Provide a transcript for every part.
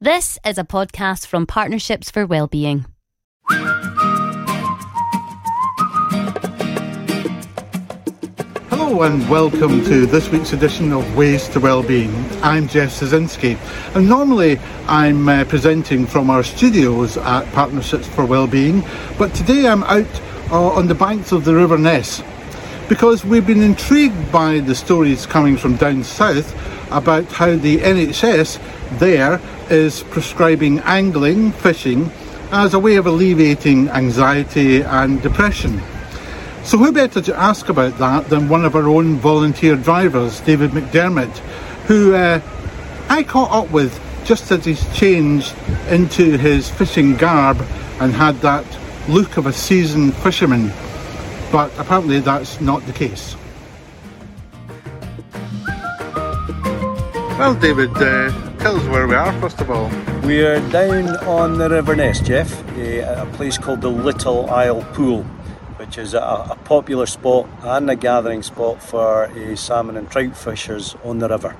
This is a podcast from Partnerships for Wellbeing. Hello and welcome to this week's edition of Ways to Wellbeing. I'm Jeff Zycinski and normally I'm uh, presenting from our studios at Partnerships for Wellbeing but today I'm out uh, on the banks of the River Ness because we've been intrigued by the stories coming from down south about how the NHS there is prescribing angling, fishing, as a way of alleviating anxiety and depression. So, who better to ask about that than one of our own volunteer drivers, David McDiarmid, who uh, I caught up with just as he's changed into his fishing garb and had that look of a seasoned fisherman. But apparently, that's not the case. Well, David, uh, tell us where we are first of all. We are down on the River Ness, Jeff, at a place called the Little Isle Pool, which is a, a popular spot and a gathering spot for uh, salmon and trout fishers on the river.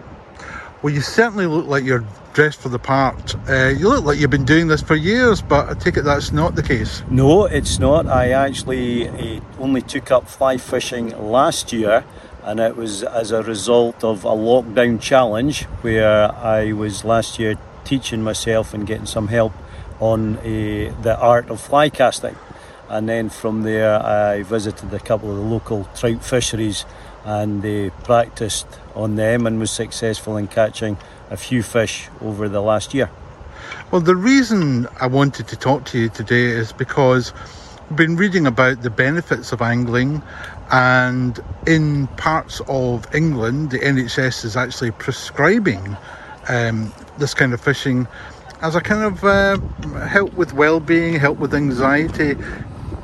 Well, you certainly look like you're dressed for the part. Uh, you look like you've been doing this for years, but I take it that's not the case. No, it's not. I actually uh, only took up fly fishing last year and it was as a result of a lockdown challenge where I was last year teaching myself and getting some help on a, the art of fly casting. And then from there, I visited a couple of the local trout fisheries and uh, practiced on them and was successful in catching a few fish over the last year. Well, the reason I wanted to talk to you today is because I've been reading about the benefits of angling and in parts of England, the NHS is actually prescribing um, this kind of fishing as a kind of uh, help with well-being, help with anxiety.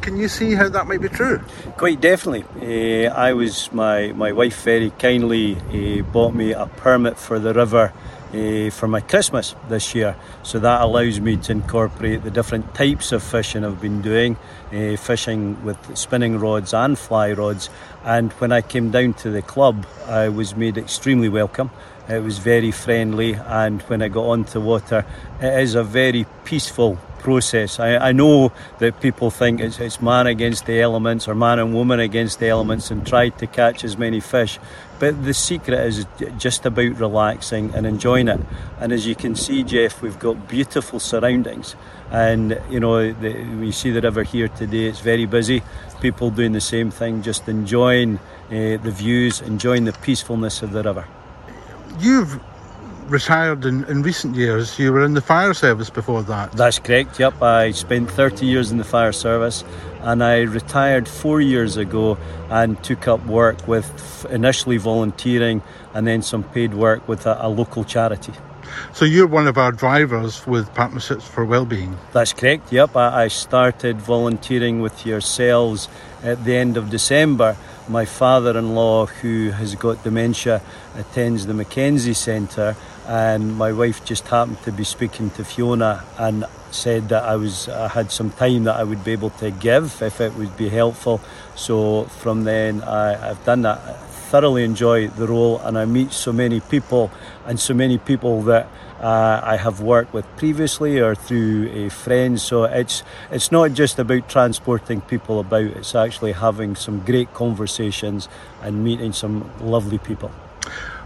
Can you see how that might be true? Quite definitely. Uh, I was my my wife very kindly uh, bought me a permit for the river uh, for my Christmas this year. So that allows me to incorporate the different types of fishing I've been doing, uh, fishing with spinning rods and fly rods. And when I came down to the club, I was made extremely welcome. It was very friendly, and when I got onto water, it is a very peaceful process. I, I know that people think it's, it's man against the elements or man and woman against the elements and try to catch as many fish. But the secret is just about relaxing and enjoying it. And as you can see, Jeff, we've got beautiful surroundings. And you know, the, we see the river here today, it's very busy. People doing the same thing, just enjoying uh, the views, enjoying the peacefulness of the river. You've retired in, in recent years. You were in the fire service before that. That's correct, yep. I spent 30 years in the fire service and I retired four years ago and took up work with initially volunteering and then some paid work with a, a local charity. So you're one of our drivers with Partnerships for Wellbeing. That's correct. Yep, I, I started volunteering with yourselves at the end of December. My father-in-law, who has got dementia, attends the Mackenzie Centre, and my wife just happened to be speaking to Fiona and said that I was I had some time that I would be able to give if it would be helpful. So from then I, I've done that. I thoroughly enjoy the role, and I meet so many people and so many people that uh, I have worked with previously or through uh, friends. So it's it's not just about transporting people about. It's actually having some great conversations and meeting some lovely people.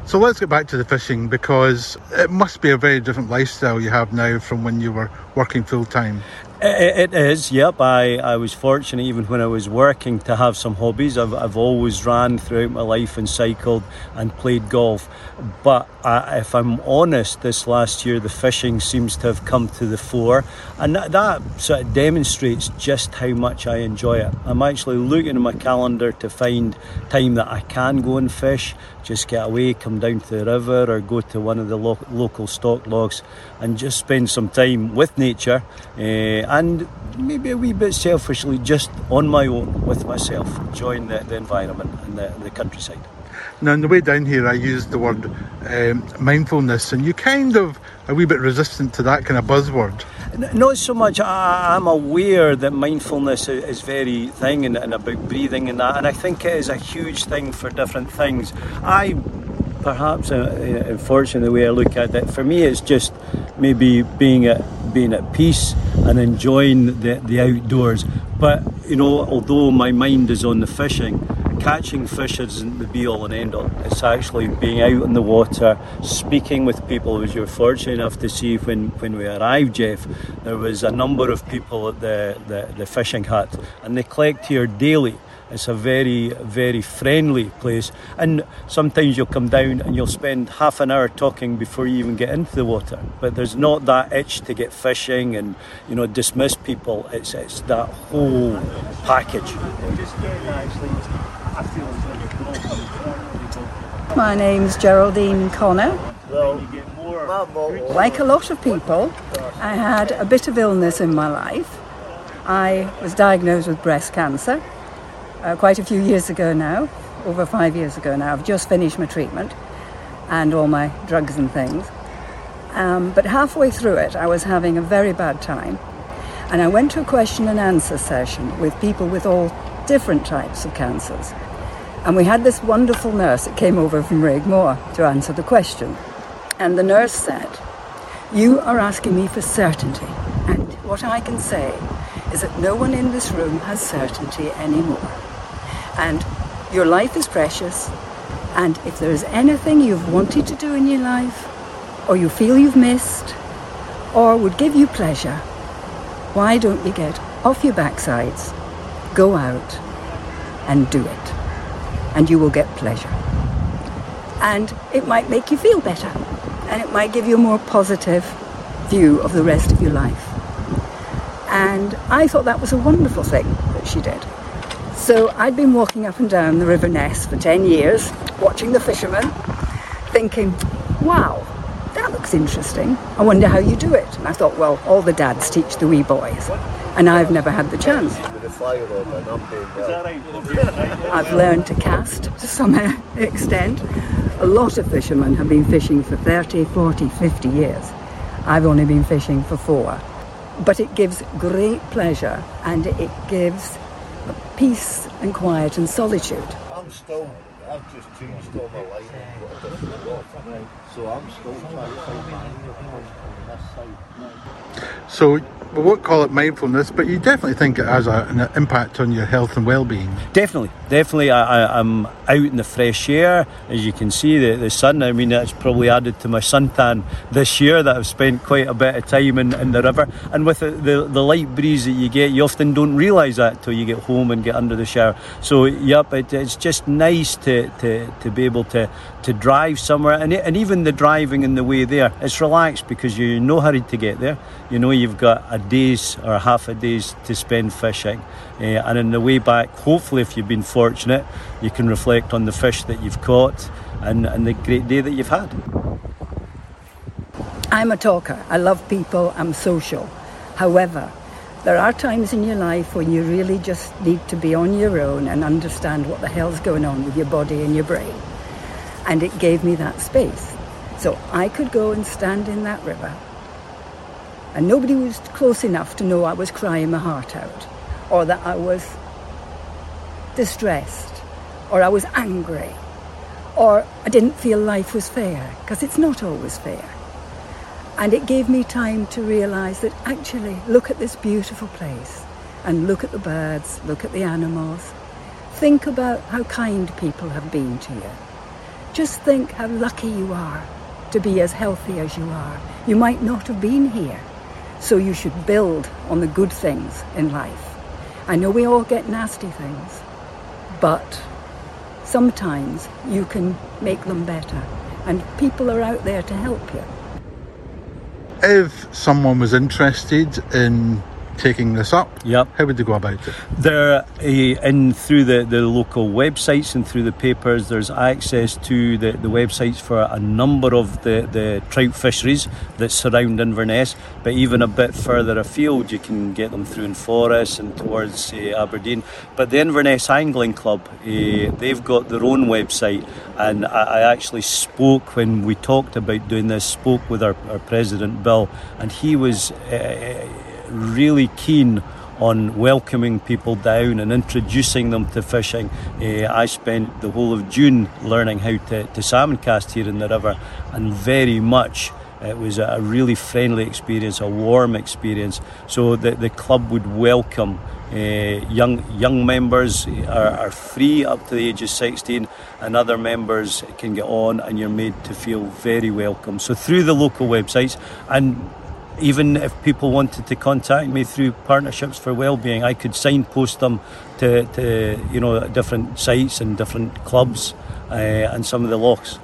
So let's get back to the fishing because it must be a very different lifestyle you have now from when you were working full time. It is, yep. I, I was fortunate even when I was working to have some hobbies. I've, I've always ran throughout my life and cycled and played golf. But I, if I'm honest, this last year the fishing seems to have come to the fore. And that, that sort of demonstrates just how much I enjoy it. I'm actually looking at my calendar to find time that I can go and fish, just get away, come down to the river or go to one of the lo- local stock logs and just spend some time with nature. Uh, and maybe a wee bit selfishly just on my own with myself, enjoying the, the environment and the, the countryside. Now, on the way down here, I used the word um, mindfulness, and you kind of are a wee bit resistant to that kind of buzzword. Not so much. I, am aware that mindfulness is very thing and, and about breathing and that, and I think it is a huge thing for different things. I perhaps, uh, uh, unfortunately, the way I look at it, for me, it's just maybe being at being at peace and enjoying the, the outdoors. But you know, although my mind is on the fishing, catching fish isn't the be all and end all. It's actually being out in the water, speaking with people. As you're fortunate enough to see when, when we arrived, Jeff, there was a number of people at the, the, the fishing hut, and they collect here daily. It's a very, very friendly place. And sometimes you'll come down and you'll spend half an hour talking before you even get into the water. But there's not that itch to get fishing and, you know, dismiss people. It's, it's that whole package. My name's Geraldine Connah. Like a lot of people, I had a bit of illness in my life. I was diagnosed with breast cancer uh, quite a few years ago now, over five years ago now. I've just finished my treatment and all my drugs and things. Um, but halfway through it, I was having a very bad time. And I went to a question and answer session with people with all different types of cancers. And we had this wonderful nurse that came over from Raigmore to answer the question. And the nurse said, You are asking me for certainty. And what I can say is that no one in this room has certainty anymore. And your life is precious. And if there is anything you've wanted to do in your life, or you feel you've missed, or would give you pleasure, why don't you get off your backsides, go out, and do it? And you will get pleasure. And it might make you feel better, and it might give you a more positive view of the rest of your life. And I thought that was a wonderful thing that she did. So I'd been walking up and down the River Ness for 10 years, watching the fishermen, thinking, wow, that looks interesting. I wonder how you do it. And I thought, well, all the dads teach the wee boys, and I've never had the chance. I've learned to cast to some extent. A lot of fishermen have been fishing for 30, 40, 50 years. I've only been fishing for four. But it gives great pleasure and it gives peace and quiet and solitude. I'm still, I've just changed all my life. So I'm still trying to find my this side. So we won't call it mindfulness, but you definitely think it has a, an impact on your health and well-being. Definitely, definitely. I, I'm out in the fresh air, as you can see, the, the sun. I mean, that's probably added to my suntan this year that I've spent quite a bit of time in, in the river. And with the, the, the light breeze that you get, you often don't realise that till you get home and get under the shower. So, yep, it, it's just nice to, to, to be able to, to drive somewhere. And, and even the driving in the way there, it's relaxed because you're in no hurry to get there. You know, you've got day's or half a day's to spend fishing. Uh, and in the way back, hopefully, if you've been fortunate, you can reflect on the fish that you've caught and, and the great day that you've had. I'm a talker. I love people. I'm social. However, there are times in your life when you really just need to be on your own and understand what the hell's going on with your body and your brain. And it gave me that space. So I could go and stand in that river. And nobody was close enough to know I was crying my heart out, or that I was distressed, or I was angry, or I didn't feel life was fair, because it's not always fair. And it gave me time to realise that actually, look at this beautiful place and look at the birds, look at the animals. Think about how kind people have been to you. Just think how lucky you are to be as healthy as you are. You might not have been here. So you should build on the good things in life. I know we all get nasty things, but sometimes you can make them better. And people are out there to help you. If someone was interested in taking this up, Yep. how would they go about it? There, uh, in through the, the local websites and through the papers, there's access to the, the websites for a number of the, the trout fisheries that surround Inverness. But even a bit further afield, you can get them through in Forest and towards uh, Aberdeen. But the Inverness Angling Club, uh, they've got their own website, and I, I actually spoke when we talked about doing this. Spoke with our, our president Bill, and he was. Uh, really keen on welcoming people down and introducing them to fishing. Uh, I spent the whole of June learning how to, to salmon cast here in the river and very much It was a really friendly experience, a warm experience. So the, the club would welcome uh, young young members are, are free up to the age of 16 and other members can get on and you're made to feel very welcome. So through the local websites and even if people wanted to contact me through partnerships for well-being, I could signpost them to, to you know different sites and different clubs uh, and some of the locks.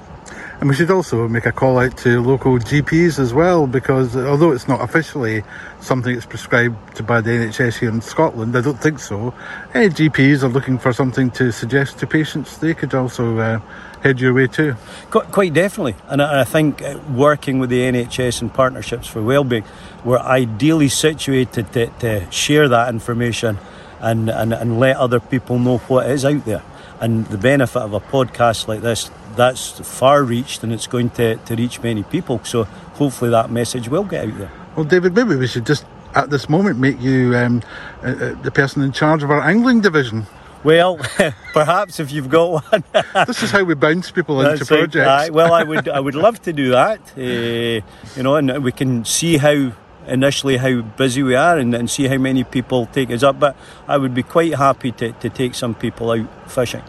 And we should also make a call out to local GPs as well, because although it's not officially something that's prescribed by the NHS here in Scotland, I don't think so. Any GPs are looking for something to suggest to patients, they could also uh, head your way too. Quite definitely. And I think uh, working with the NHS and partnerships for wellbeing, we're ideally situated to, to share that information and, and, and let other people know what is out there. And the benefit of a podcast like this, that's far reached and it's going to, to reach many people. So hopefully that message will get out there. Well, David, maybe we should just at this moment make you um, uh, uh, the person in charge of our angling division. Well, perhaps if you've got one. this is how we bounce people into That's projects. Right. well, I would, I would love to do that. Uh, you know, and we can see how initially how busy we are and, and see how many people take us up. But I would be quite happy to, to take some people out fishing.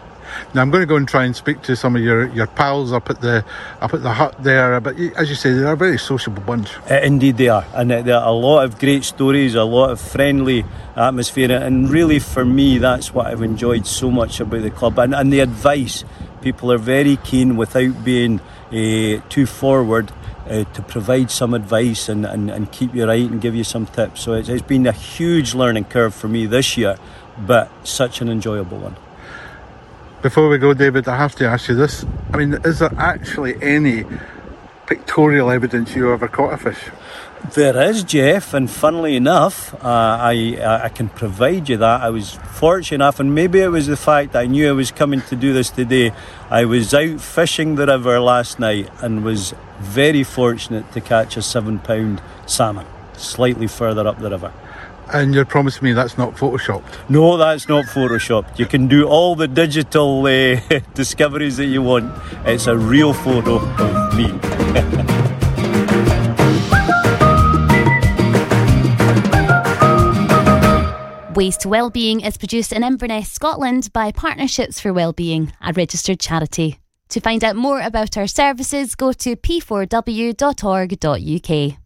Now I'm going to go and try and speak to some of your, your pals up at the up at the hut there. But as you say, they're a very sociable bunch. Uh, indeed, they are, and uh, there are a lot of great stories, a lot of friendly atmosphere, and really for me, that's what I've enjoyed so much about the club and, and the advice. People are very keen, without being uh, too forward, uh, to provide some advice and, and, and keep you right and give you some tips. So it's, it's been a huge learning curve for me this year, but such an enjoyable one. Before we go, David, I have to ask you this. I mean, is there actually any pictorial evidence you ever caught a fish? There is, Jeff, and funnily enough, uh, I I can provide you that. I was fortunate enough, and maybe it was the fact that I knew I was coming to do this today. I was out fishing the river last night and was very fortunate to catch a seven pound salmon slightly further up the river. And you're promising me that's not photoshopped? No, that's not photoshopped. You can do all the digital uh, discoveries that you want. It's a real photo of me. Ways to Wellbeing is produced in Inverness, Scotland by Partnerships for Wellbeing, a registered charity. To find out more about our services, go to p4w.org.uk.